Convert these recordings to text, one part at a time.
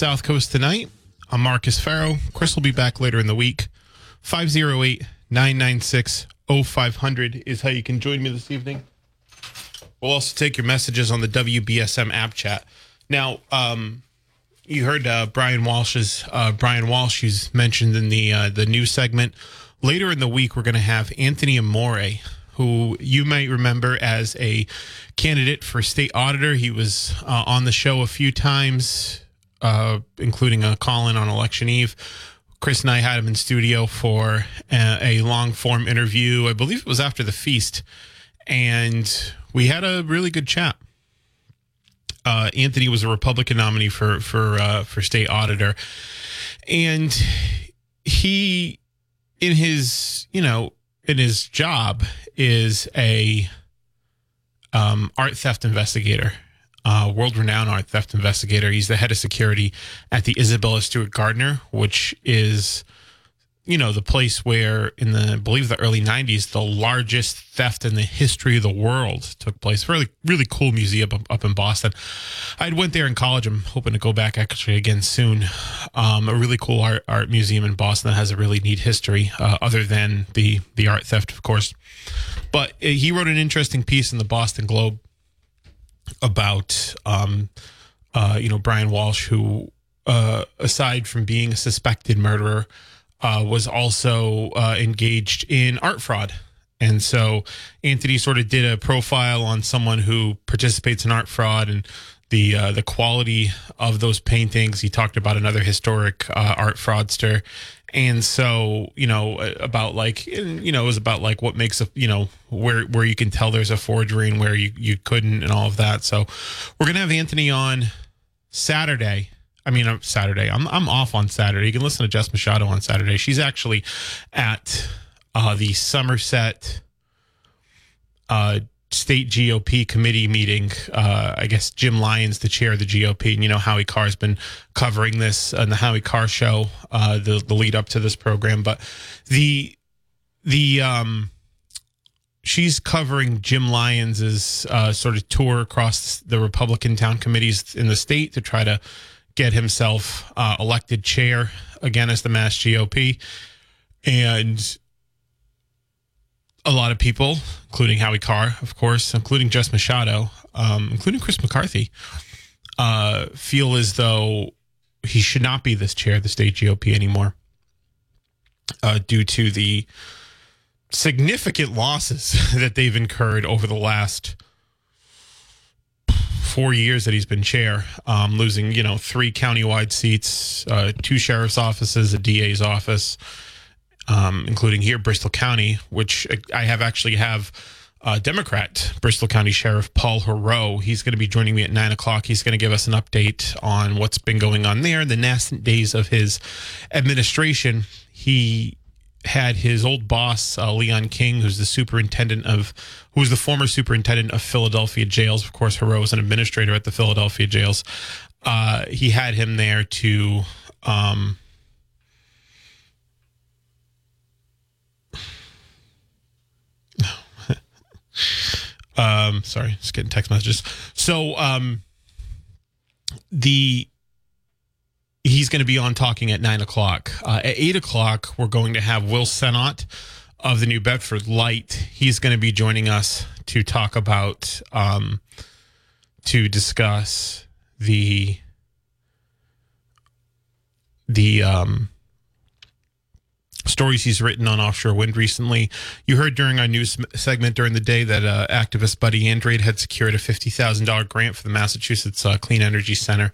South Coast Tonight. I'm Marcus Farrow. Chris will be back later in the week. 508 996 0500 is how you can join me this evening. We'll also take your messages on the WBSM app chat. Now, um, you heard uh, Brian Walshe's uh, Brian Walshe, who's mentioned in the uh, the news segment. Later in the week, we're going to have Anthony Amore, who you might remember as a candidate for state auditor. He was uh, on the show a few times uh, including a call in on election eve. Chris and I had him in studio for a, a long form interview. I believe it was after the feast, and we had a really good chat. Uh, Anthony was a Republican nominee for for uh, for state auditor, and he, in his you know in his job, is a um, art theft investigator uh, world renowned art theft investigator. He's the head of security at the Isabella Stewart Gardner, which is, you know, the place where in the I believe the early '90s the largest theft in the history of the world took place. Really, really cool museum up, up in Boston. I went there in college. I'm hoping to go back actually again soon. Um, a really cool art art museum in Boston that has a really neat history, uh, other than the the art theft, of course. But uh, he wrote an interesting piece in the Boston Globe about um, uh, you know Brian Walshe, who uh, aside from being a suspected murderer, uh, was also uh, engaged in art fraud. And so Anthony sort of did a profile on someone who participates in art fraud and the uh, the quality of those paintings. He talked about another historic uh, art fraudster and so you know about like you know it was about like what makes a you know where where you can tell there's a forgery and where you you couldn't and all of that. So we're gonna have anthony on saturday. I mean uh, saturday. I'm, I'm off on saturday. You can listen to jess machado on saturday. She's actually at uh, the somerset uh, state GOP committee meeting. Uh, I guess Jim Lyons, the chair of the GOP, and you know Howie Carr's been covering this on the Howie Carr show, uh, the the lead up to this program. But the the um, she's covering Jim Lyons's uh, sort of tour across the Republican town committees in the state to try to get himself uh, elected chair again as the Mass GOP, and a lot of people, including Howie Carr, of course, including Jess Machado, um, including Chris McCarthy, uh, feel as though he should not be this chair of the state GOP anymore uh, due to the significant losses that they've incurred over the last four years that he's been chair, um, losing, you know, three countywide seats, uh, two sheriff's offices, a DA's office um, including here Bristol County, which I have actually have uh, Democrat Bristol County Sheriff Paul Heroux. He's going to be joining me at nine o'clock. He's going to give us an update on what's been going on there, the nascent days of his administration. He had his old boss uh, Leon King, who's the superintendent of, who's the former superintendent of Philadelphia jails. Of course, Heroux is an administrator at the Philadelphia jails. Uh, he had him there to um, Um, sorry, just getting text messages. So, um, the he's going to be on talking at nine o'clock. Uh, at eight o'clock, we're going to have Will Sennott, of the New Bedford Light. He's going to be joining us to talk about, um, to discuss the the um, stories he's written on offshore wind recently. You heard during our news segment during the day that uh, activist Buddy Andrade had secured a $50,000 grant for the Massachusetts uh, Clean Energy Center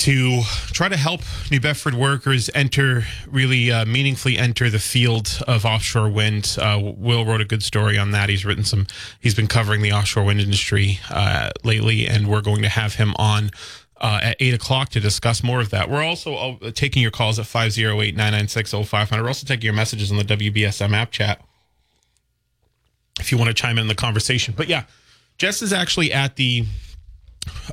to try to help New Bedford workers enter, really uh, meaningfully enter the field of offshore wind. Uh, Will wrote a good story on that. He's written some, he's been covering the offshore wind industry uh, lately, and we're going to have him on uh, at 8 o'clock to discuss more of that. We're also uh, taking your calls at 508 996 0500. We're also taking your messages on the WBSM app chat if you want to chime in the conversation. But yeah, Jess is actually at the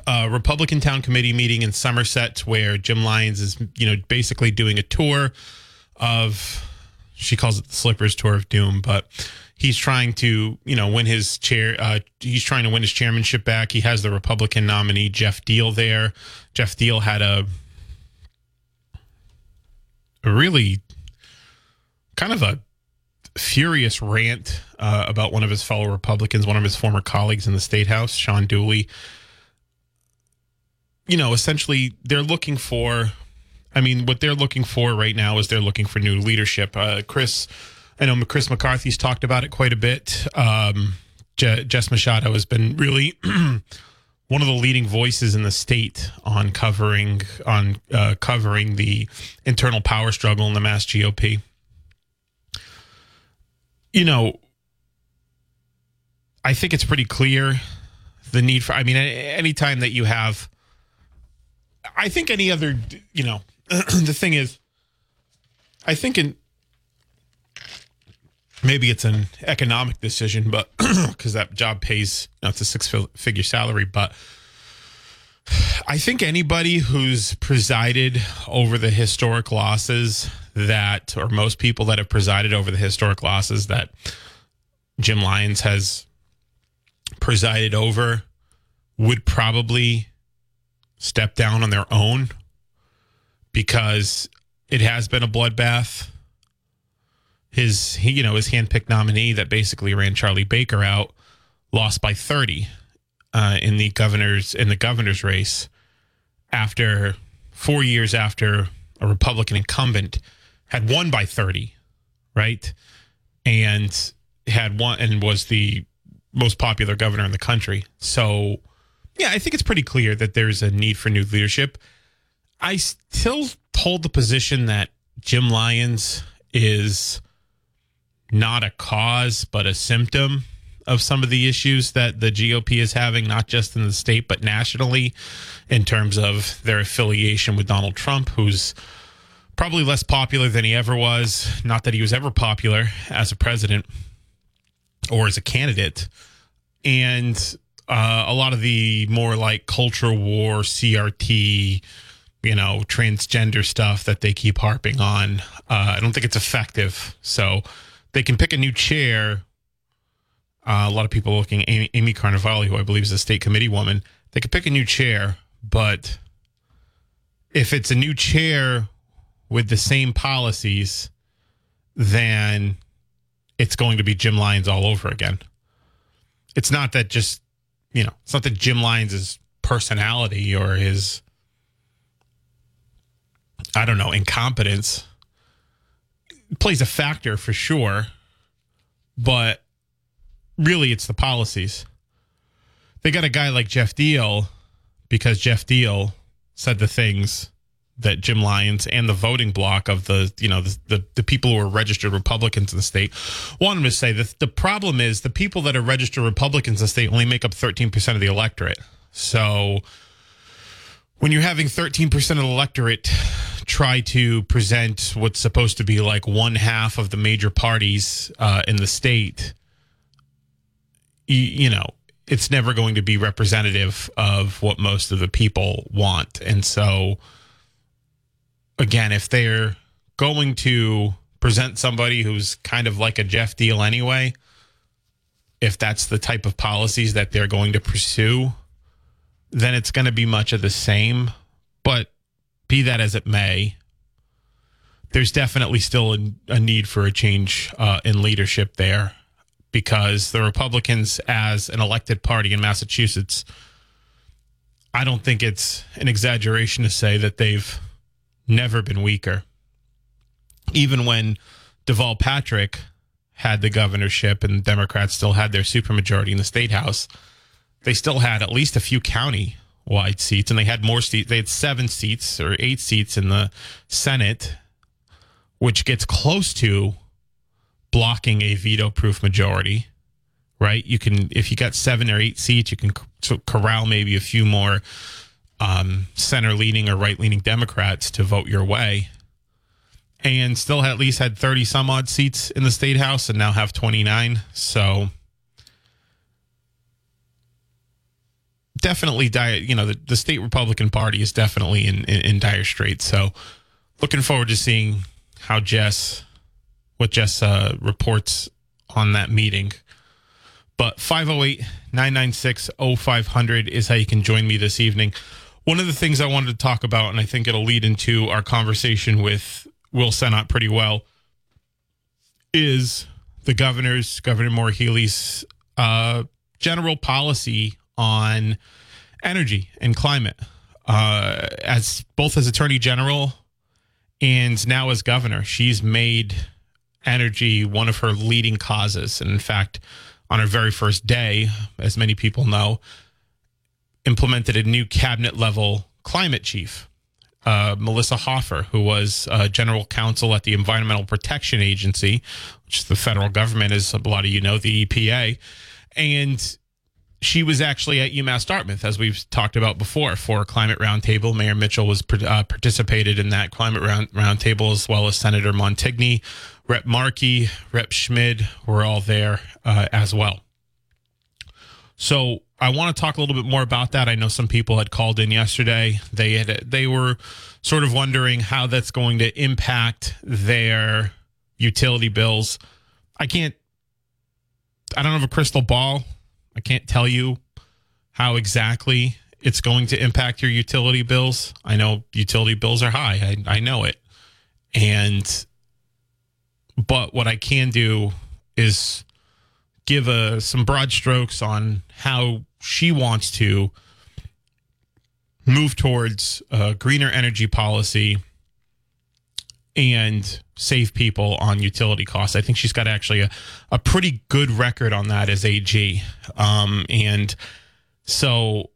uh, Republican Town Committee meeting in Somerset where Jim Lyons is, you know, basically doing a tour of, she calls it the Slippers Tour of Doom, but he's trying to, you know, win his chair. Uh, he's trying to win his chairmanship back. He has the Republican nominee Geoff Diehl there. Geoff Diehl had a, a really kind of a furious rant uh, about one of his fellow Republicans, one of his former colleagues in the state house, Shawn Dooley. You know, essentially, they're looking for. I mean, what they're looking for right now is they're looking for new leadership. Uh, Chris I know Chris McCarthy's talked about it quite a bit. Um, Je- Jess Machado has been really one of the leading voices in the state on covering on uh, covering the internal power struggle in the Mass GOP. You know, I think it's pretty clear the need for. I mean, anytime that you have, I think any other, you know, the thing is, I think in maybe it's an economic decision, but because that job pays, you know, it's a six figure salary. But I think anybody who's presided over the historic losses that, or most people that have presided over the historic losses that Jim Lyons has presided over would probably step down on their own because it has been a bloodbath his you know his handpicked nominee that basically ran Charlie Baker out lost by 30 uh, in the governor's in the governor's race after four years after a Republican incumbent had won by 30, right? And had won and was the most popular governor in the country. So, yeah, I think it's pretty clear that there's a need for new leadership. I still hold the position that Jim Lyons is not a cause, but a symptom of some of the issues that the GOP is having, not just in the state, but nationally, in terms of their affiliation with Donald Trump, who's probably less popular than he ever was. Not that he was ever popular as a president or as a candidate. And uh, a lot of the more like culture war, CRT, you know, transgender stuff that they keep harping on, uh, I don't think it's effective. So, they can pick a new chair. Uh, a lot of people looking Amy, Amy Carnevale, who I believe is a state committee woman. They could pick a new chair, but if it's a new chair with the same policies, then it's going to be Jim Lyons all over again. It's not that just, you know, it's not that Jim Lyons' personality or his, I don't know, incompetence plays a factor for sure, but really it's the policies. They got a guy like Geoff Diehl because Geoff Diehl said the things that Jim Lyons and the voting block of the you know the, the, the people who are registered Republicans in the state wanted to say that the problem is the people that are registered Republicans in the state only make up 13% of the electorate. So when you're having 13% of the electorate try to present what's supposed to be like one half of the major parties uh, in the state, you, you know, it's never going to be representative of what most of the people want. And so, again, if they're going to present somebody who's kind of like a Geoff Diehl anyway, if that's the type of policies that they're going to pursue, then it's going to be much of the same. But be that as it may, there's definitely still a, a need for a change uh, in leadership there because the Republicans, as an elected party in Massachusetts, I don't think it's an exaggeration to say that they've never been weaker. Even when Deval Patrick had the governorship and the Democrats still had their supermajority in the state house, they still had at least a few county wide seats and they had more seats. They had seven seats or eight seats in the Senate, which gets close to blocking a veto proof majority, right? You can, if you got seven or eight seats, you can corral maybe a few more um, center leaning or right leaning Democrats to vote your way. And still at least had 30 some odd seats in the state house and now have 29. So definitely, dire, you know, the, the state Republican Party is definitely in, in, in dire straits. So looking forward to seeing how Jess what Jess uh, reports on that meeting. But 508 996 0500 is how you can join me this evening. One of the things I wanted to talk about, and I think it'll lead into our conversation with Will Sennott pretty well, is the governor's, Governor Maura Healey's uh, general policy on energy and climate. Uh, as both as attorney general and now as governor, she's made energy one of her leading causes. And in fact, on her very first day, as many people know, implemented a new cabinet level climate chief, uh, Melissa Hoffer, who was uh, general counsel at the Environmental Protection Agency, which the federal government, as a lot of you know, the EPA. And she was actually at UMass Dartmouth, as we've talked about before, for climate roundtable. Mayor Mitchell was uh, participated in that climate round roundtable, as well as Senator Montigny, Rep. Markey, Rep. Schmid were all there uh, as well. So I want to talk a little bit more about that. I know some people had called in yesterday. They had they were sort of wondering how that's going to impact their utility bills. I can't. I don't have a crystal ball I can't tell you how exactly it's going to impact your utility bills. I know utility bills are high. I, I know it. And, but what I can do is give a, some broad strokes on how she wants to move towards a greener energy policy and save people on utility costs. I think she's got actually a, a pretty good record on that as AG. Um, and so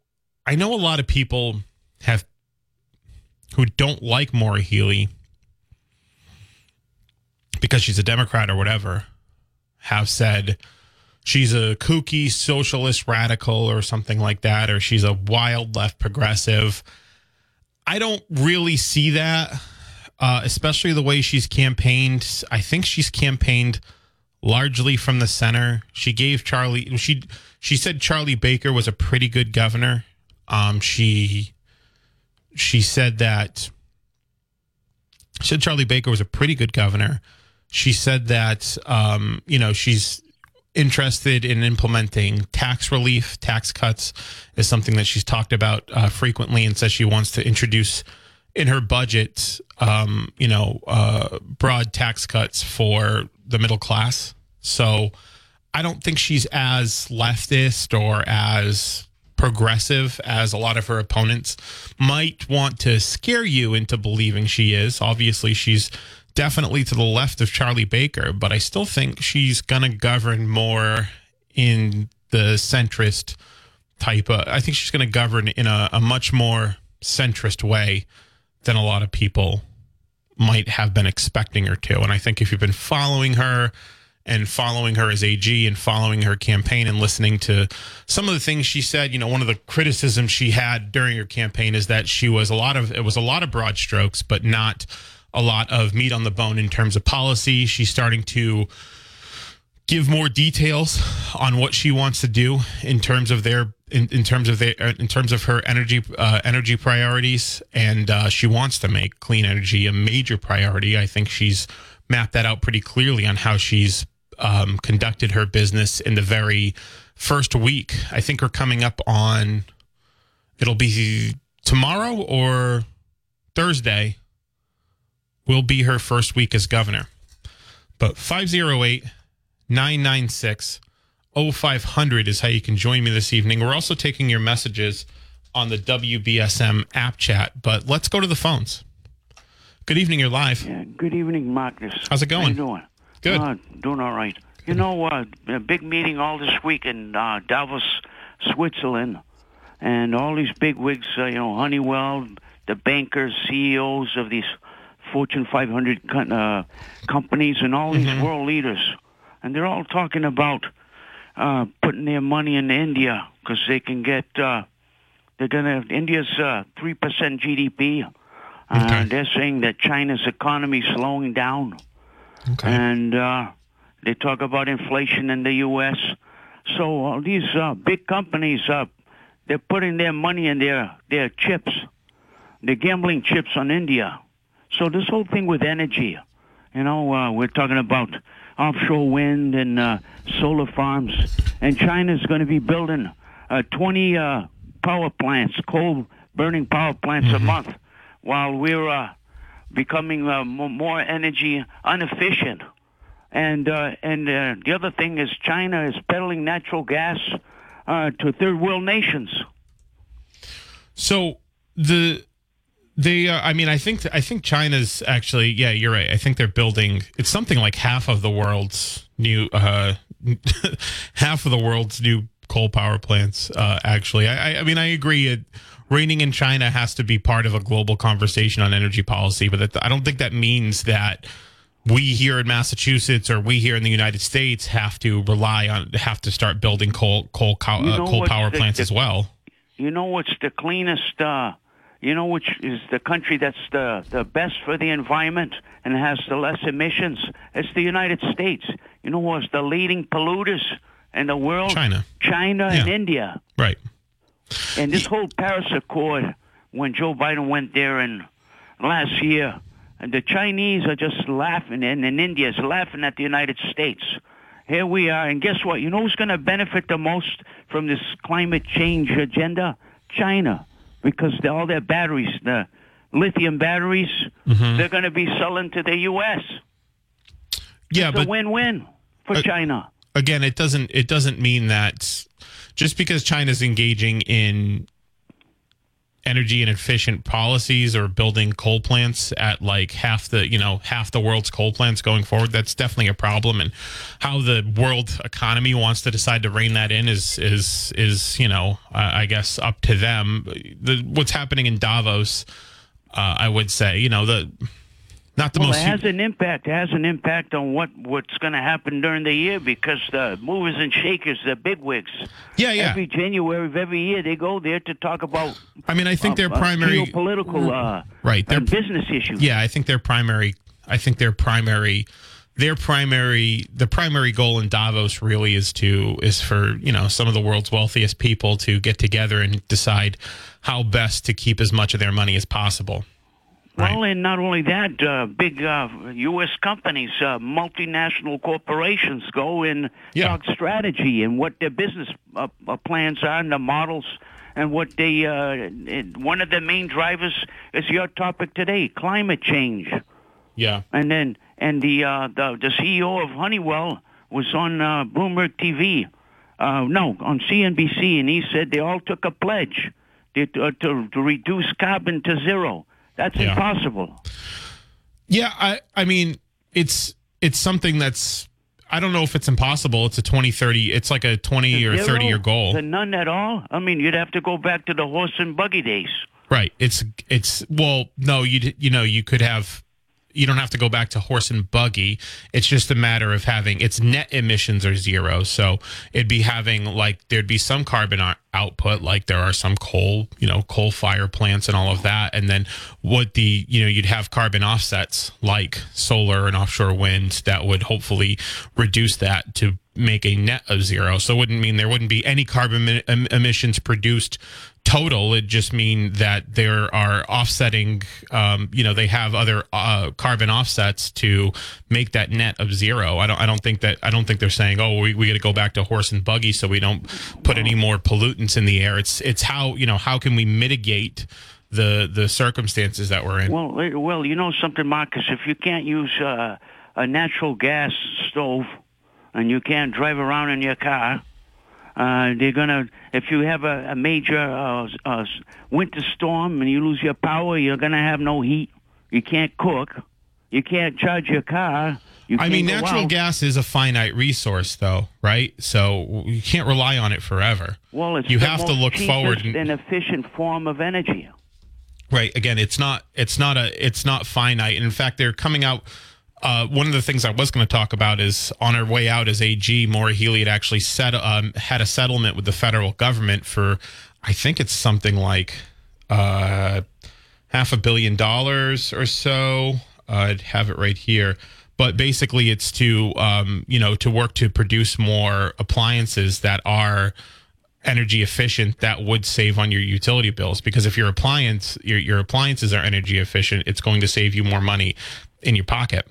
I know a lot of people have who don't like Maura Healey because she's a Democrat or whatever have said she's a kooky socialist radical or something like that, or she's a wild left progressive. I don't really see that uh, especially the way she's campaigned. I think she's campaigned largely from the center. She gave Charlie she she said Charlie Baker was a pretty good governor. Um, she she said that she said Charlie Baker was a pretty good governor. She said that um, you know she's interested in implementing tax relief, tax cuts is something that she's talked about uh, frequently, and says she wants to introduce in her budget, um, you know, uh, broad tax cuts for the middle class. So I don't think she's as leftist or as progressive as a lot of her opponents might want to scare you into believing she is. Obviously, she's definitely to the left of Charlie Baker, but I still think she's going to govern more in the centrist type. Of, I think she's going to govern in a, a much more centrist way than a lot of people might have been expecting her to. And I think if you've been following her and following her as AG and following her campaign and listening to some of the things she said, you know, one of the criticisms she had during her campaign is that she was a lot of it was a lot of broad strokes, but not a lot of meat on the bone in terms of policy. She's starting to give more details on what she wants to do in terms of their in, in terms of the in terms of her energy uh, energy priorities, and uh, she wants to make clean energy a major priority. I think she's mapped that out pretty clearly on how she's um, conducted her business in the very first week. I think we're coming up on it'll be tomorrow or Thursday will be her first week as governor. But 508 996 0500 is how you can join me this evening. We're also taking your messages on the WBSM app chat, but let's go to the phones. Good evening, you're live. Yeah, good evening, Marcus. How's it going? How you doing? Good. Uh, doing all right. You know, uh, a big meeting all this week in uh, Davos, Switzerland, and all these big wigs, uh, you know, Honeywell, the bankers, CEOs of these Fortune 500 co- uh, companies, and all these Mm-hmm. world leaders, and they're all talking about uh, putting their money in India because they can get. Uh, they're gonna. India's uh, three percent GDP. Uh, Okay. They're saying that China's economy is slowing down Okay. and uh, they talk about inflation in the U.S. So all these uh, big companies, uh, they're putting their money in their their chips, they're gambling chips on India. So this whole thing with energy, you know, uh, we're talking about offshore wind and uh, solar farms, and China's going to be building uh, 20 uh, power plants, coal burning power plants a month, while we're uh, becoming uh, mo- more energy inefficient. And uh, and uh, the other thing is China is peddling natural gas uh, to third world nations. So the they uh, I mean I think I think China's actually yeah you're right I think they're building it's something like half of the world's new uh half of the world's new coal power plants uh actually I I- mean I agree it reigning in China has to be part of a global conversation on energy policy but that, I don't think that means that we here in Massachusetts or we here in the United States have to rely on have to start building coal coal coal, uh, coal power the- plants the- as well You know what's the cleanest? Uh, you know which is the country that's the the best for the environment and has the less emissions? It's the United States. You know what's the leading polluters in the world? China. China and India. right And this whole Paris Accord, when Joe Biden went there in last year, and the Chinese are just laughing, and, and India is laughing at the United States. Here we are, and guess what? You know who's going to benefit the most from this climate change agenda? China, because the, all their batteries, the lithium batteries, they're going to be selling to the U.S. yeah It's but a win-win for Uh, China. again, it doesn't it doesn't mean that just because China's engaging in energy and efficient policies or building coal plants at like half the you know half the world's coal plants going forward that's definitely a problem. And how the world economy wants to decide to rein that in is is is you know i guess up to them. The what's happening in davos uh, i would say you know the not the Well, most it has an impact. It has an impact on what what's going to happen during the year because the movers and shakers, the bigwigs, yeah yeah every January of every year they go there to talk about i mean i think their uh, uh, primary geopolitical uh, Right, they're- business issues. Yeah, I think their primary. I think their primary. Their primary, the primary goal in Davos really is to is for you know some of the world's wealthiest people to get together and decide how best to keep as much of their money as possible. Right. Well, and not only that, uh, big uh, U.S. companies, uh, multinational corporations go and Yeah. talk strategy and what their business uh, uh, plans are and the models and what they. Uh, one of the main drivers is your topic today: climate change. Yeah, And then, and the uh, the the CEO of Honeywell was on uh, Bloomberg TV, uh, no, on CNBC, and he said they all took a pledge to uh, to, to reduce carbon to zero. That's Yeah. impossible. yeah. I I mean it's it's something that's I don't know if it's impossible. It's a 2030. It's like a 20 or Zero? 30 year goal. To none at all. I mean, you'd have to go back to the horse and buggy days. Right. It's it's well, no, you you know, you could have you don't have to go back to horse and buggy. It's just a matter of having its net emissions are zero. So it'd be having like there'd be some carbon output, like there are some coal, you know, coal fire plants and all of that. And then what the you know you'd have carbon offsets like solar and offshore wind that would hopefully reduce that to make a net of zero. So it wouldn't mean there wouldn't be any carbon em- emissions produced total. It just mean that there are offsetting. Um, you know, they have other uh, carbon offsets to make that net of zero. I don't. I don't think that. I don't think they're saying, oh, we, we got to go back to horse and buggy so we don't put any more pollutants in the air. It's it's how you know how can we mitigate the the circumstances that we're in. Well, well, you know something, Marcus. If you can't use uh, a natural gas stove and you can't drive around in your car, uh, they're gonna. If you have a, a major uh, uh, winter storm and you lose your power, you're gonna have no heat. You can't cook. You can't charge your car. You I mean, natural out. gas is a finite resource, though, right? So you can't rely on it forever. Well, it's you have to look forward and- and efficient form of energy. Right. Again, it's not it's not a it's not finite. In fact, they're coming out. Uh, one of the things I was going to talk about is on our way out as AG, Maura Healey had actually set um, had a settlement with the federal government for, I think it's something like uh, half a billion dollars or so. Uh, I'd have it right here. But basically, it's to um, you know to work to produce more appliances that are energy efficient that would save on your utility bills because if your appliance your, your appliances are energy efficient it's going to save you more money in your pocket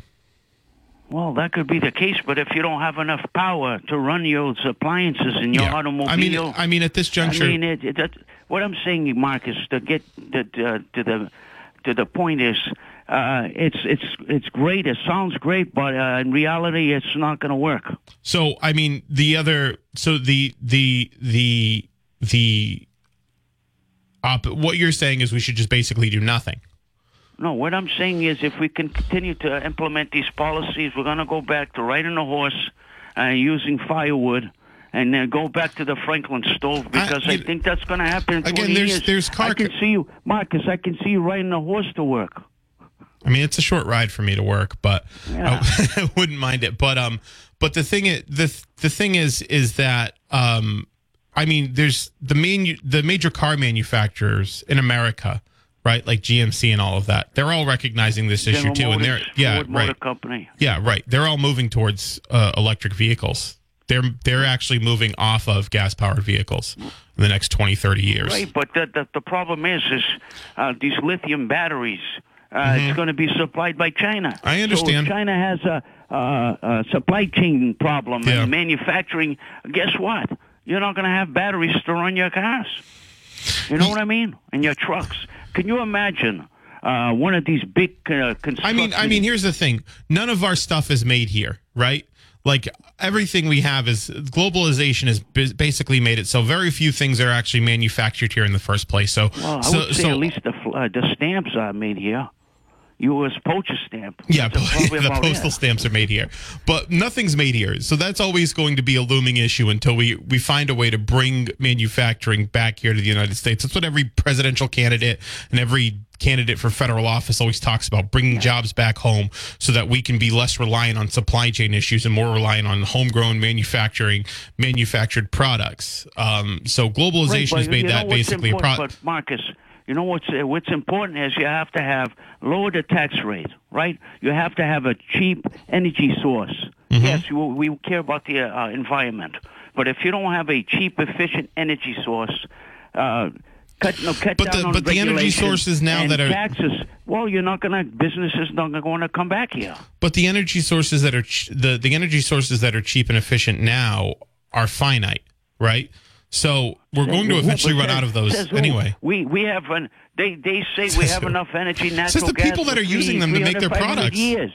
Well, that could be the case, but if you don't have enough power to run your appliances in your automobile, i mean i mean at this juncture I mean, it, it, that, what I'm saying, Marcus, to get to, uh, to the to the point is, uh, it's it's it's great. It sounds great, but uh, in reality, it's not going to work. so i mean the other so the the the the op- what you're saying is we should just basically do nothing No, what I'm saying is, if we can continue to implement these policies, we're going to go back to riding a horse, uh, using firewood. And then go back to the Franklin stove because I, you- think that's going to happen. In Again, 20 there's- years. there's car- I can see you, Marcus. I can see you riding a horse to work. I mean, it's a short ride for me to work, but Yeah. I, I wouldn't mind it. But um, but the thing is, the the thing is, is that um, I mean, there's the main the major car manufacturers in America, right? Like GMC and all of that. They're all recognizing this issue General too, and they're yeah, Ford Motor right, Company. yeah, right. They're all moving towards uh, electric vehicles. They're they're actually moving off of gas powered vehicles in the next 20, 30 years. Right, but the, the, the problem is, is uh, these lithium batteries. Uh, It's going to be supplied by China. Mm-hmm. I understand. So China has a, a, a supply chain problem Yeah. and manufacturing. Guess what? You're not going to have batteries to run your cars. You know what I mean? And your trucks. Can you imagine uh, one of these big uh? I mean, I mean, here's the thing: none of our stuff is made here, right? Like everything we have is globalization has basically made it so very few things are actually manufactured here in the first place. So, Well, I so, would say so at least the uh, the stamps are made here. U.S. postage stamp. yeah, the postal it. stamps are made here, but nothing's made here. So that's always going to be a looming issue until we we find a way to bring manufacturing back here to the United States. That's what every presidential candidate and every candidate for federal office always talks about bringing jobs back home so that we can be less reliant on supply chain issues and more reliant on homegrown manufacturing manufactured products um, so globalization Right, has made that basically a product But Marcus, you know what's uh, what's important is you have to have lower the tax rate, right? You have to have a cheap energy source. Mm-hmm. Yes, you, we care about the uh, environment, but if you don't have a cheap, efficient energy source. Uh, Cut, no, cut But down the- on but the energy sources now that are- taxes. Well, you're not gonna businesses not going to come back here. But the energy sources that are ch- the the energy sources that are cheap and efficient now are finite, right? So we're going to eventually run out of those anyway. We we have an they they say we have enough energy, natural Says the gas people that are using them to make their products. Years.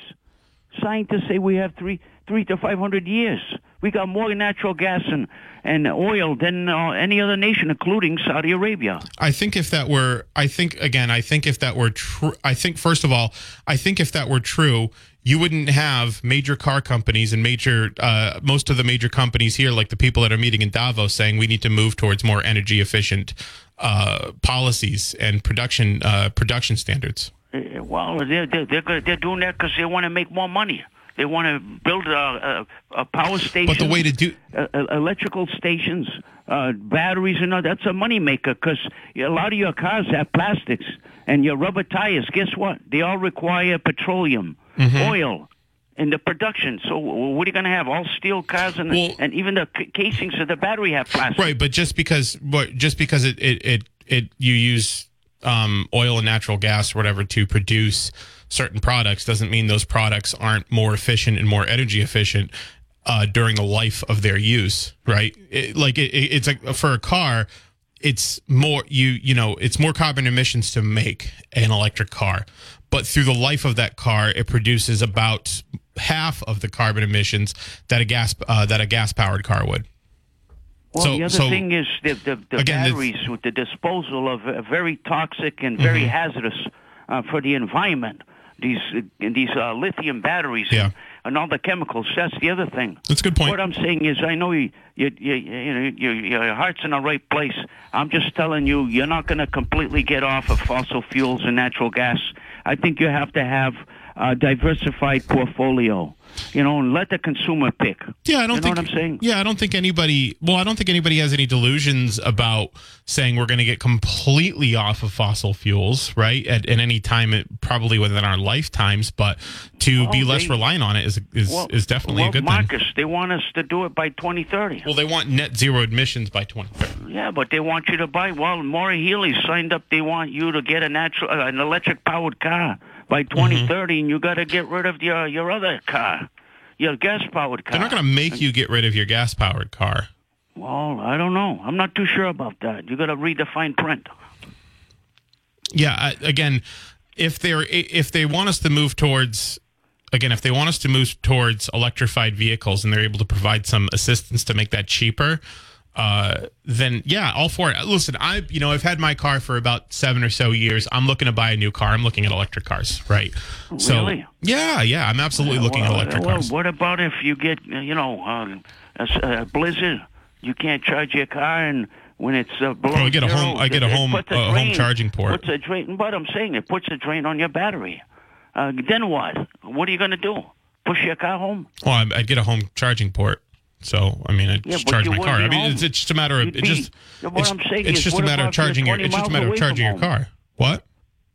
Scientists say we have three three to five hundred years. We got more natural gas and and oil than uh, any other nation, including Saudi Arabia. I think if that were, I think again, I think if that were true, I think first of all, I think if that were true, you wouldn't have major car companies and major, uh, most of the major companies here, like the people that are meeting in Davos, saying we need to move towards more energy efficient uh, policies and production uh, production standards. Uh, Well, they're they're they're, they're doing that because they want to make more money. They want to build a, a, a power station. But the way to do uh, electrical stations, uh, batteries, and all that's a moneymaker because a lot of your cars have plastics and your rubber tires. Guess what? They all require petroleum, Mm-hmm. oil. In the production, so what are you going to have? All steel cars, and Well- and even the c- casings of the battery have plastic. right, but just because what just because it it it, it you use um, oil and natural gas or whatever to produce certain products doesn't mean those products aren't more efficient and more energy efficient uh, during the life of their use, right? It, like it, it, it's like for a car, it's more you you know it's more carbon emissions to make an electric car, but through the life of that car, it produces about half of the carbon emissions that a gas uh, that a gas powered car would. Well, So- the other so- thing is the, the, the Again, batteries with the disposal of uh, very toxic and very Mm-hmm. hazardous uh, for the environment. These uh, these uh, lithium batteries Yeah. and, and all the chemicals. That's the other thing. That's a good point. What I'm saying is, I know you, you, you, you know, your, your heart's in the right place. I'm just telling you, you're not going to completely get off of fossil fuels and natural gas. I think you have to have a diversified portfolio. You know, and let the consumer pick. Yeah, I don't you know think. what I'm saying. Yeah, I don't think anybody. Well, I don't think anybody has any delusions about saying we're going to get completely off of fossil fuels, right? At, at any time, it, probably within our lifetimes. But to be Oh, less they- reliant on it is is, Well, is definitely well, a good Marcus, thing. they want us to do it by 2030. Well, they want net zero emissions by 2030. Yeah, but they want you to buy. Well, Maury Healey signed up. They want you to get a natural, uh, an electric powered car by Mm-hmm. 2030, and you got to get rid of your your other car, your gas powered car. They're not going to make you get rid of your gas powered car. Well, I don't know. I'm not too sure about that. You got to read the fine print. Yeah, I, again, if they're if they want us to move towards again, if they want us to move towards electrified vehicles and they're able to provide some assistance to make that cheaper, uh, then yeah, all for it. Listen, I you know I've had my car for about seven or so years. I'm looking to buy a new car. I'm looking at electric cars, right? So Really? yeah, yeah, I'm absolutely looking well, at electric well, cars. what about if you get, uh, you know, a a, a blizzard? You can't charge your car, and when it's uh, below Oh, I get a zero, home- I get a home- a home charging port. Puts a drain. But I'm saying it puts a drain on your battery. Uh, then what? What are you going to do? Push your car home? Well, I'd get a home charging port. So I mean, I'd Yeah, just charge my car. I mean, home. it's, it's just a matter of You'd it be- just. what it's, I'm saying it's is, just a matter of charging your. 20 It's just a matter of charging your car. What?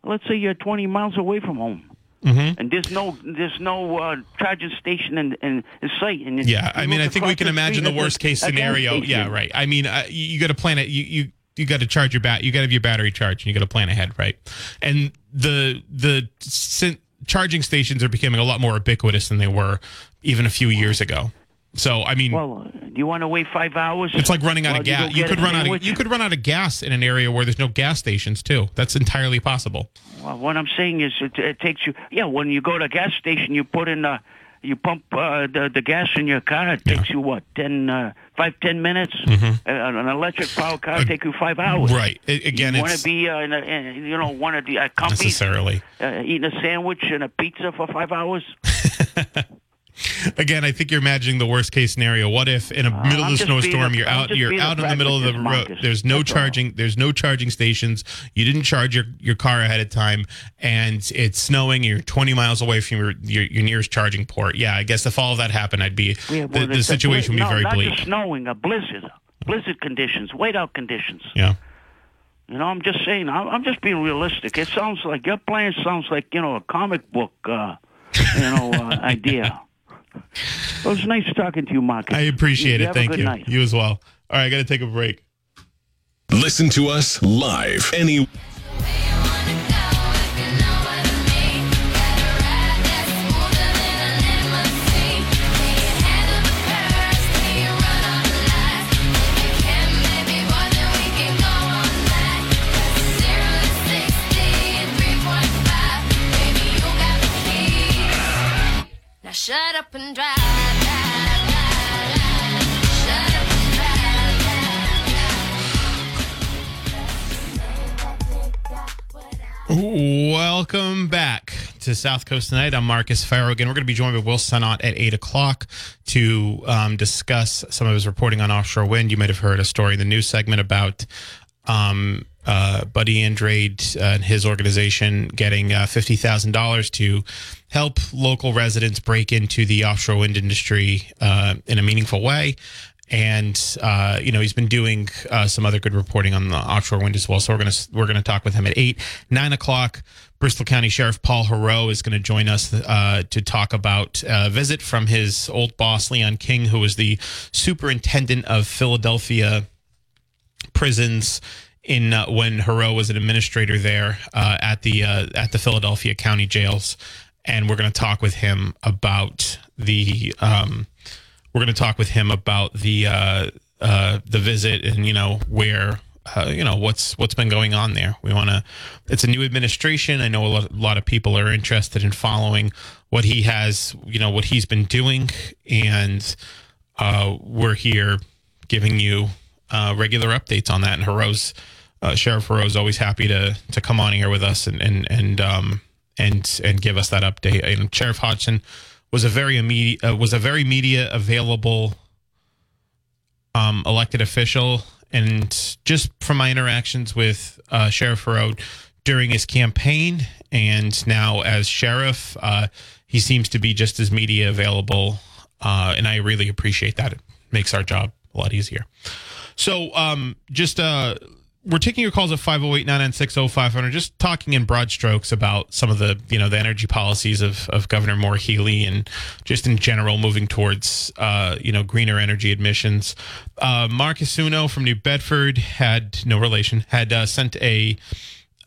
Let's say you're 20 miles away from home. Mm-hmm. And there's no there's no uh, charging station in, in, in sight. And Yeah, I mean, I think we can imagine the worst case scenario. Yeah, right. I mean, uh, you, you got to plan it. You you you got to charge your bat. You got to have your battery charged, and you got to plan ahead, right? And the the sin- charging stations are becoming a lot more ubiquitous than they were even a few years ago. So I mean, Well, do you want to wait five hours? it's like running out of gas. You get could a run out of you could run out of gas in an area where there's no gas stations too. That's entirely possible. Well, what I'm saying is, it, it takes you. Yeah, when you go to a gas station, you put in uh you pump uh, the the gas in your car. It takes you what ten, uh, five, ten minutes. Uh, an electric power car Uh, take you five hours. Right. A- again, you want to be uh, in a, in, you know one of the uh, companies necessarily. uh, eating a sandwich and a pizza for five hours. Again, I think you're imagining the worst case scenario. What if in a middle of Uh, the snowstorm you're out you're out in the middle of the road. There's no. That's all. charging there's no charging stations. You didn't charge your, your car ahead of time and it's snowing, you're 20 miles away from your, your your nearest charging port. Yeah, I guess if all of that happened, I'd be Yeah, the, well, the a situation would be very no, not bleak. just snowing, a blizzard, blizzard conditions, whiteout conditions. Yeah. You know, I'm just saying. I'm, I'm just being realistic. It sounds like your plan sounds like you know a comic book, uh, you know, uh, idea. It was nice talking to you, Marcus. I appreciate you it. Have Thank you. Night. You as well. All right, I got to take a break. Listen to us live any shut up and drive. Welcome back to South Coast tonight. I'm Marcus Farrow. Again, we're going to be joined by Will Sennott at 8 o'clock to um, discuss some of his reporting on offshore wind. You might have heard a story in the news segment about um, uh, Buddy Andrade uh, and his organization getting uh, $50,000 to help local residents break into the offshore wind industry uh, in a meaningful way and uh, you know he's been doing some other good reporting on the offshore wind as well. So we're gonna we're gonna talk with him at eight nine o'clock. Bristol County Sheriff Paul Heroux is going to join us uh, to talk about a visit from his old boss Leon King, who was the superintendent of Philadelphia prisons in uh, when Heroux was an administrator there uh, at the uh, at the Philadelphia County jails, and we're going to talk with him about the. Um, we're going to talk with him about the uh, uh, the visit and you know where uh, you know what's what's been going on there. We want to. It's a new administration. I know a lot, a lot of people are interested in following what he has, you know, what he's been doing, and uh, we're here giving you uh, regular updates on that. And Heroux, uh, Sheriff Heroux, is always happy to to come on here with us and and and um and and give us that update. And Sheriff Hodgson was a very immediate uh, was a very media available um, elected official, and just from my interactions with uh, Sheriff Farode during his campaign and now as sheriff, uh, he seems to be just as media available, uh, and I really appreciate that. It makes our job a lot easier. So, um, just uh, we're taking your calls at 508-996-0500 just talking in broad strokes about some of the you know the energy policies of, of governor Maura Healey and just in general moving towards uh, you know greener energy admissions. Uh, marcus uno from new bedford had no relation had uh, sent a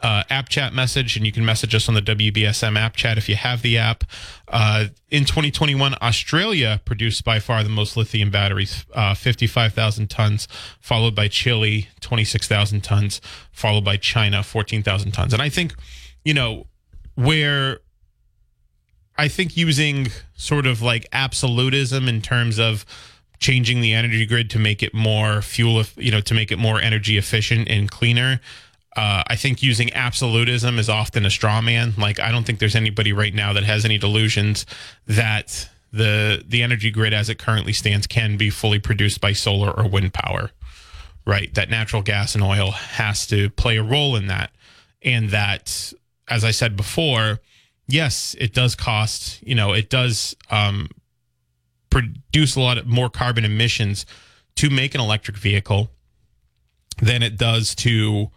uh, app chat message, and you can message us on the WBSM app chat if you have the app. Uh, in 2021, Australia produced by far the most lithium batteries, uh, 55,000 tons, followed by Chile, 26,000 tons, followed by China, 14,000 tons. And I think, you know, where I think using sort of like absolutism in terms of changing the energy grid to make it more fuel, you know, to make it more energy efficient and cleaner uh, I think using absolutism is often a straw man. Like I don't think there's anybody right now that has any delusions that the the energy grid as it currently stands can be fully produced by solar or wind power. Right? That natural gas and oil has to play a role in that. And that as I said before, yes, it does cost, you know, it does um, produce a lot of more carbon emissions to make an electric vehicle than it does to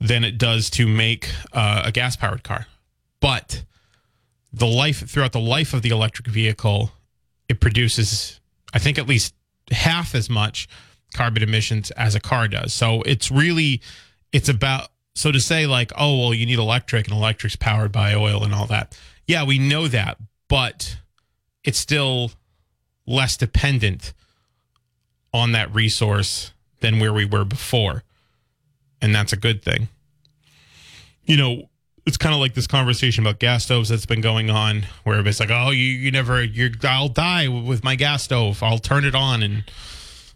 than it does to make uh, a gas powered car. But the life throughout the life of the electric vehicle, it produces, I think, at least half as much carbon emissions as a car does. So it's really, it's about, so to say, like, oh, well, you need electric and electric's powered by oil and all that. Yeah, we know that, but it's still less dependent on that resource than where we were before and that's a good thing. You know, it's kind of like this conversation about gas stoves that's been going on, where it's like, oh, you, you never, you're, I'll die with my gas stove. I'll turn it on and,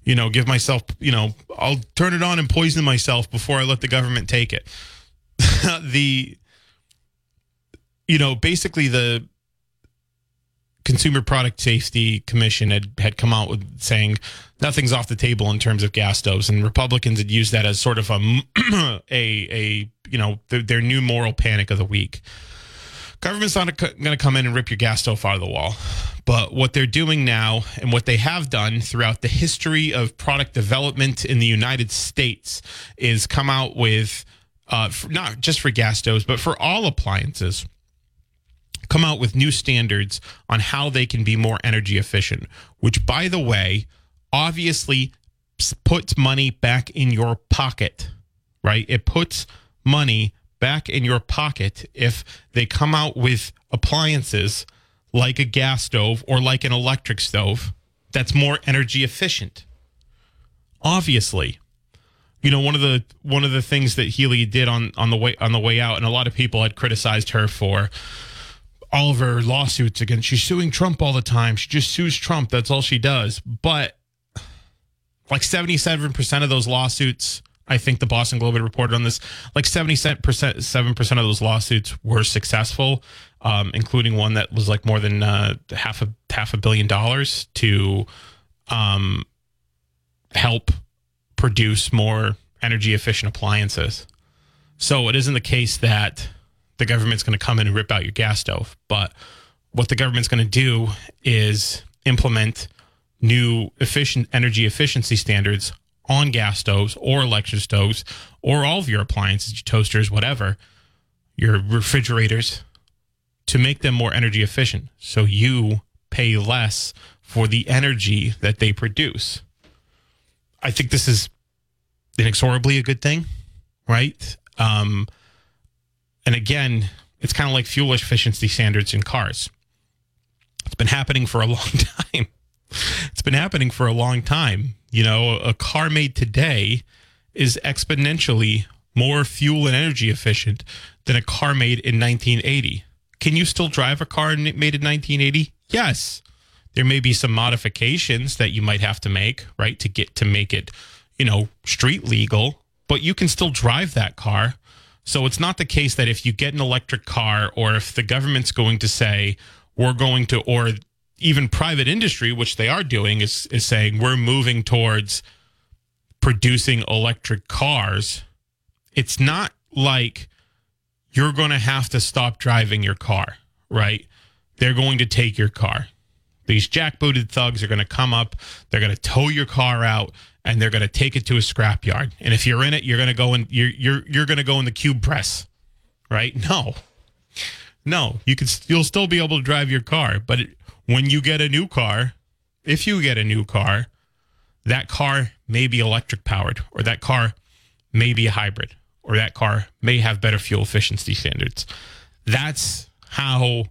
you know, give myself, you know, I'll turn it on and poison myself before I let the government take it. the, you know, basically the Consumer Product Safety Commission had, had come out with saying nothing's off the table in terms of gas stoves, and Republicans had used that as sort of a a, a you know their, their new moral panic of the week. Government's not going to come in and rip your gas stove out of the wall. But what they're doing now and what they have done throughout the history of product development in the United States is come out with, uh, not just for gas stoves, but for all appliances, come out with new standards on how they can be more energy efficient, which, by the way, obviously puts money back in your pocket, right? It puts money back in your pocket if they come out with appliances like a gas stove or like an electric stove that's more energy efficient. Obviously. You know, one of the one of the things that Healey did on on the way on the way out, and a lot of people had criticized her for all of her lawsuits against she's suing Trump all the time. She just sues Trump. That's all she does. But like 77% of those lawsuits, I think the Boston Globe had reported on this, like 77% 7% of those lawsuits were successful, um, including one that was like more than uh, half a half a billion dollars to um, help produce more energy efficient appliances. So it isn't the case that the government's going to come in and rip out your gas stove, but what the government's going to do is implement new efficient energy efficiency standards on gas stoves or electric stoves or all of your appliances, your toasters, whatever, your refrigerators, to make them more energy efficient. So you pay less for the energy that they produce. I think this is inexorably a good thing, right? Um, and again, it's kind of like fuel efficiency standards in cars. It's been happening for a long time it's been happening for a long time. You know, a car made today is exponentially more fuel and energy efficient than a car made in 1980. Can you still drive a car made in 1980? Yes. There may be some modifications that you might have to make, right, to get to make it, you know, street legal, but you can still drive that car. So it's not the case that if you get an electric car or if the government's going to say we're going to or even private industry, which they are doing, is is saying we're moving towards producing electric cars. It's not like you're going to have to stop driving your car, right? They're going to take your car. These jackbooted thugs are going to come up, they're going to tow your car out and they're going to take it to a scrapyard. And if you're in it, you're going to go in you're you're you're going to go in the cube press. Right? No. No, you can you'll still be able to drive your car, but it, when you get a new car, if you get a new car, that car may be electric powered or that car may be a hybrid or that car may have better fuel efficiency standards. That's how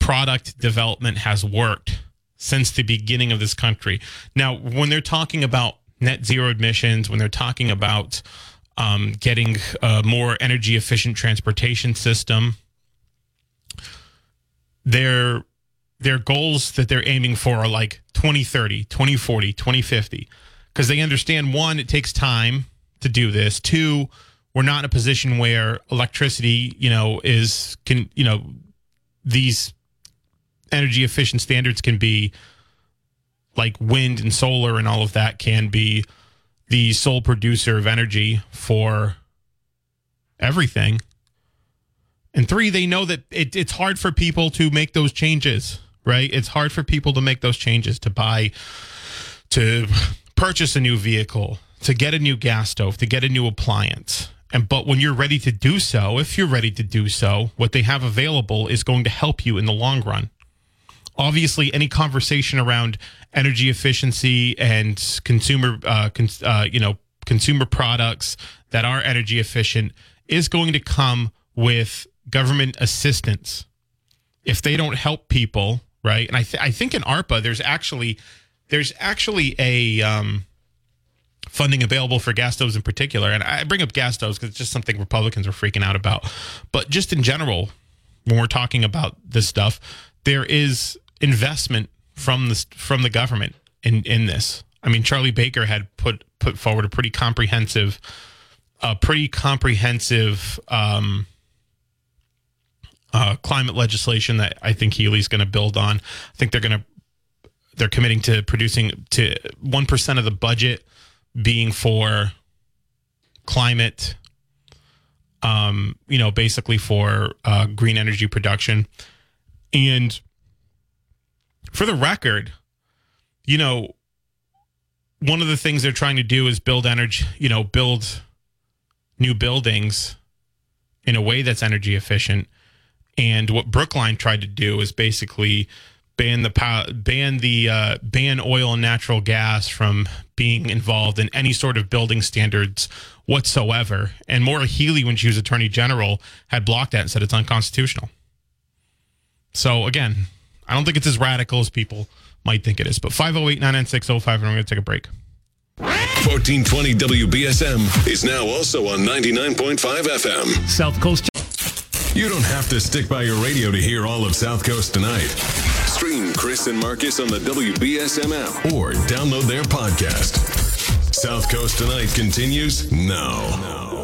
product development has worked since the beginning of this country. Now, when they're talking about net zero emissions, when they're talking about um, getting a more energy efficient transportation system, their their goals that they're aiming for are like 2030, 2040, 2050 because they understand one it takes time to do this. Two, we're not in a position where electricity, you know, is can, you know, these energy efficient standards can be like wind and solar and all of that can be the sole producer of energy for everything. And three, they know that it, it's hard for people to make those changes, right? It's hard for people to make those changes to buy, to purchase a new vehicle, to get a new gas stove, to get a new appliance. And but when you're ready to do so, if you're ready to do so, what they have available is going to help you in the long run. Obviously, any conversation around energy efficiency and consumer, uh, uh, you know, consumer products that are energy efficient is going to come with government assistance. If they don't help people, right? And I, th- I think in ARPA, there's actually there's actually a um, funding available for gas stoves in particular. And I bring up gas stoves because it's just something Republicans are freaking out about. But just in general, when we're talking about this stuff, there is investment from the from the government in in this. I mean, Charlie Baker had put put forward a pretty comprehensive, a pretty comprehensive um, uh, climate legislation that I think Healey's going to build on. I think they're going to they're committing to producing to one percent of the budget being for climate. Um, you know, basically for uh, green energy production, and for the record, you know, one of the things they're trying to do is build energy, you know, build new buildings in a way that's energy efficient. And what Brookline tried to do is basically ban the pow- ban the uh, ban oil and natural gas from being involved in any sort of building standards whatsoever. And Maura Healey, when she was Attorney General, had blocked that and said it's unconstitutional. So again, I don't think it's as radical as people might think it is. But 508 996 05, and I'm going to take a break. 1420 WBSM is now also on 99.5 FM. South Coast. You don't have to stick by your radio to hear all of South Coast tonight. Stream Chris and Marcus on the WBSM app or download their podcast. South Coast Tonight continues now.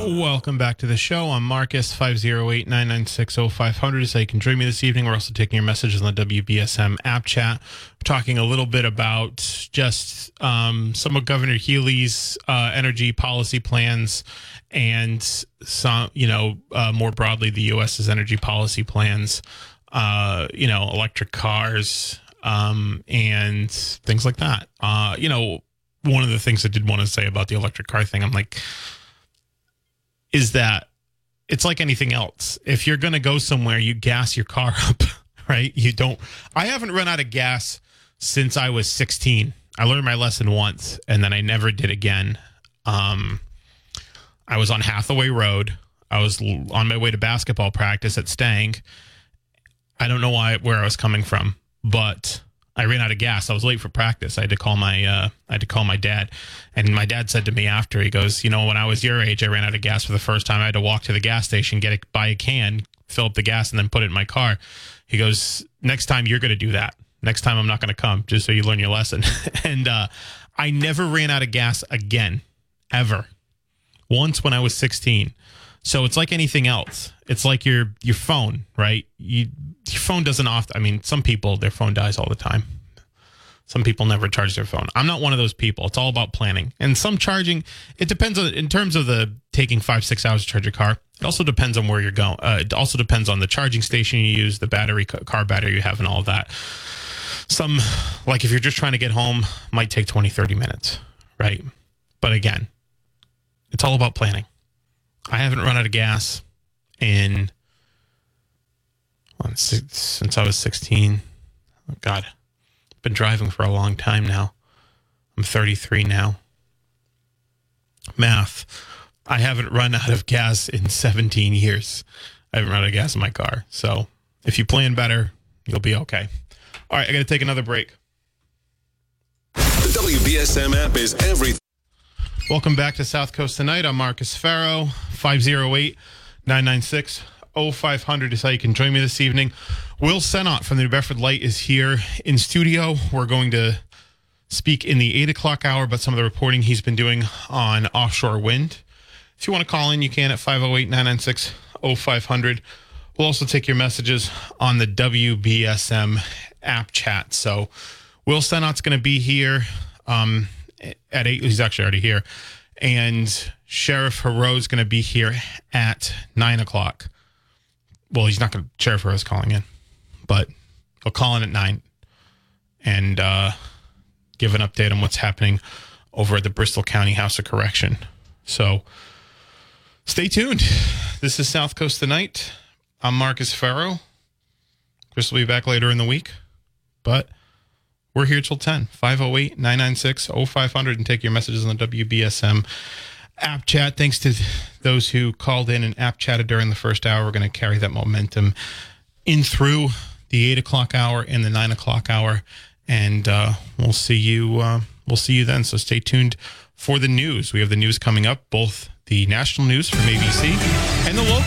Welcome back to the show. I'm Marcus, 508 996 0500. So you can join me this evening. We're also taking your messages on the WBSM app chat. We're talking a little bit about just um, some of Governor Healey's uh, energy policy plans and some, you know, uh, more broadly, the U.S.'s energy policy plans, uh, you know, electric cars um, and things like that. Uh, you know, one of the things I did want to say about the electric car thing, I'm like, is that it's like anything else. If you're going to go somewhere, you gas your car up, right? You don't. I haven't run out of gas since I was 16. I learned my lesson once and then I never did again. Um, I was on Hathaway Road. I was on my way to basketball practice at Stang. I don't know why where I was coming from, but I ran out of gas. I was late for practice. I had to call my uh, I had to call my dad, and my dad said to me after he goes, you know, when I was your age, I ran out of gas for the first time. I had to walk to the gas station, get it, buy a can, fill up the gas, and then put it in my car. He goes, next time you're going to do that. Next time I'm not going to come, just so you learn your lesson. and uh, I never ran out of gas again, ever. Once when I was 16. So it's like anything else. It's like your your phone, right? You your phone doesn't often. I mean, some people their phone dies all the time. Some people never charge their phone. I'm not one of those people. It's all about planning. And some charging, it depends on in terms of the taking five six hours to charge your car. It also depends on where you're going. Uh, it also depends on the charging station you use, the battery car battery you have, and all that. Some like if you're just trying to get home, might take 20 30 minutes, right? But again, it's all about planning. I haven't run out of gas in since, since I was 16. Oh, God, I've been driving for a long time now. I'm 33 now. Math. I haven't run out of gas in 17 years. I haven't run out of gas in my car. So if you plan better, you'll be okay. All right, I got to take another break. The WBSM app is everything. Welcome back to South Coast Tonight. I'm Marcus Ferro. 508 996 0500 is how you can join me this evening. Will Sennott from the New Bedford Light is here in studio. We're going to speak in the 8 o'clock hour about some of the reporting he's been doing on offshore wind. If you want to call in, you can at 508 996 0500. We'll also take your messages on the WBSM app chat. So, Will Sennott's going to be here um, at 8. He's actually already here. And Sheriff Heroux going to be here at 9 o'clock. Well, he's not going to, Sheriff Heroux's calling in, but he'll call in at 9 and uh, give an update on what's happening over at the Bristol County House of Correction. So, stay tuned. This is South Coast Tonight. I'm Marcus Ferro. Chris will be back later in the week, but we're here till 10, 508 996 0500, and take your messages on the WBSM app chat. Thanks to those who called in and app chatted during the first hour. We're going to carry that momentum in through the 8 o'clock hour and the 9 o'clock hour. And uh, we'll see you. Uh, we'll see you then. So stay tuned for the news. We have the news coming up, both the national news from ABC and the local.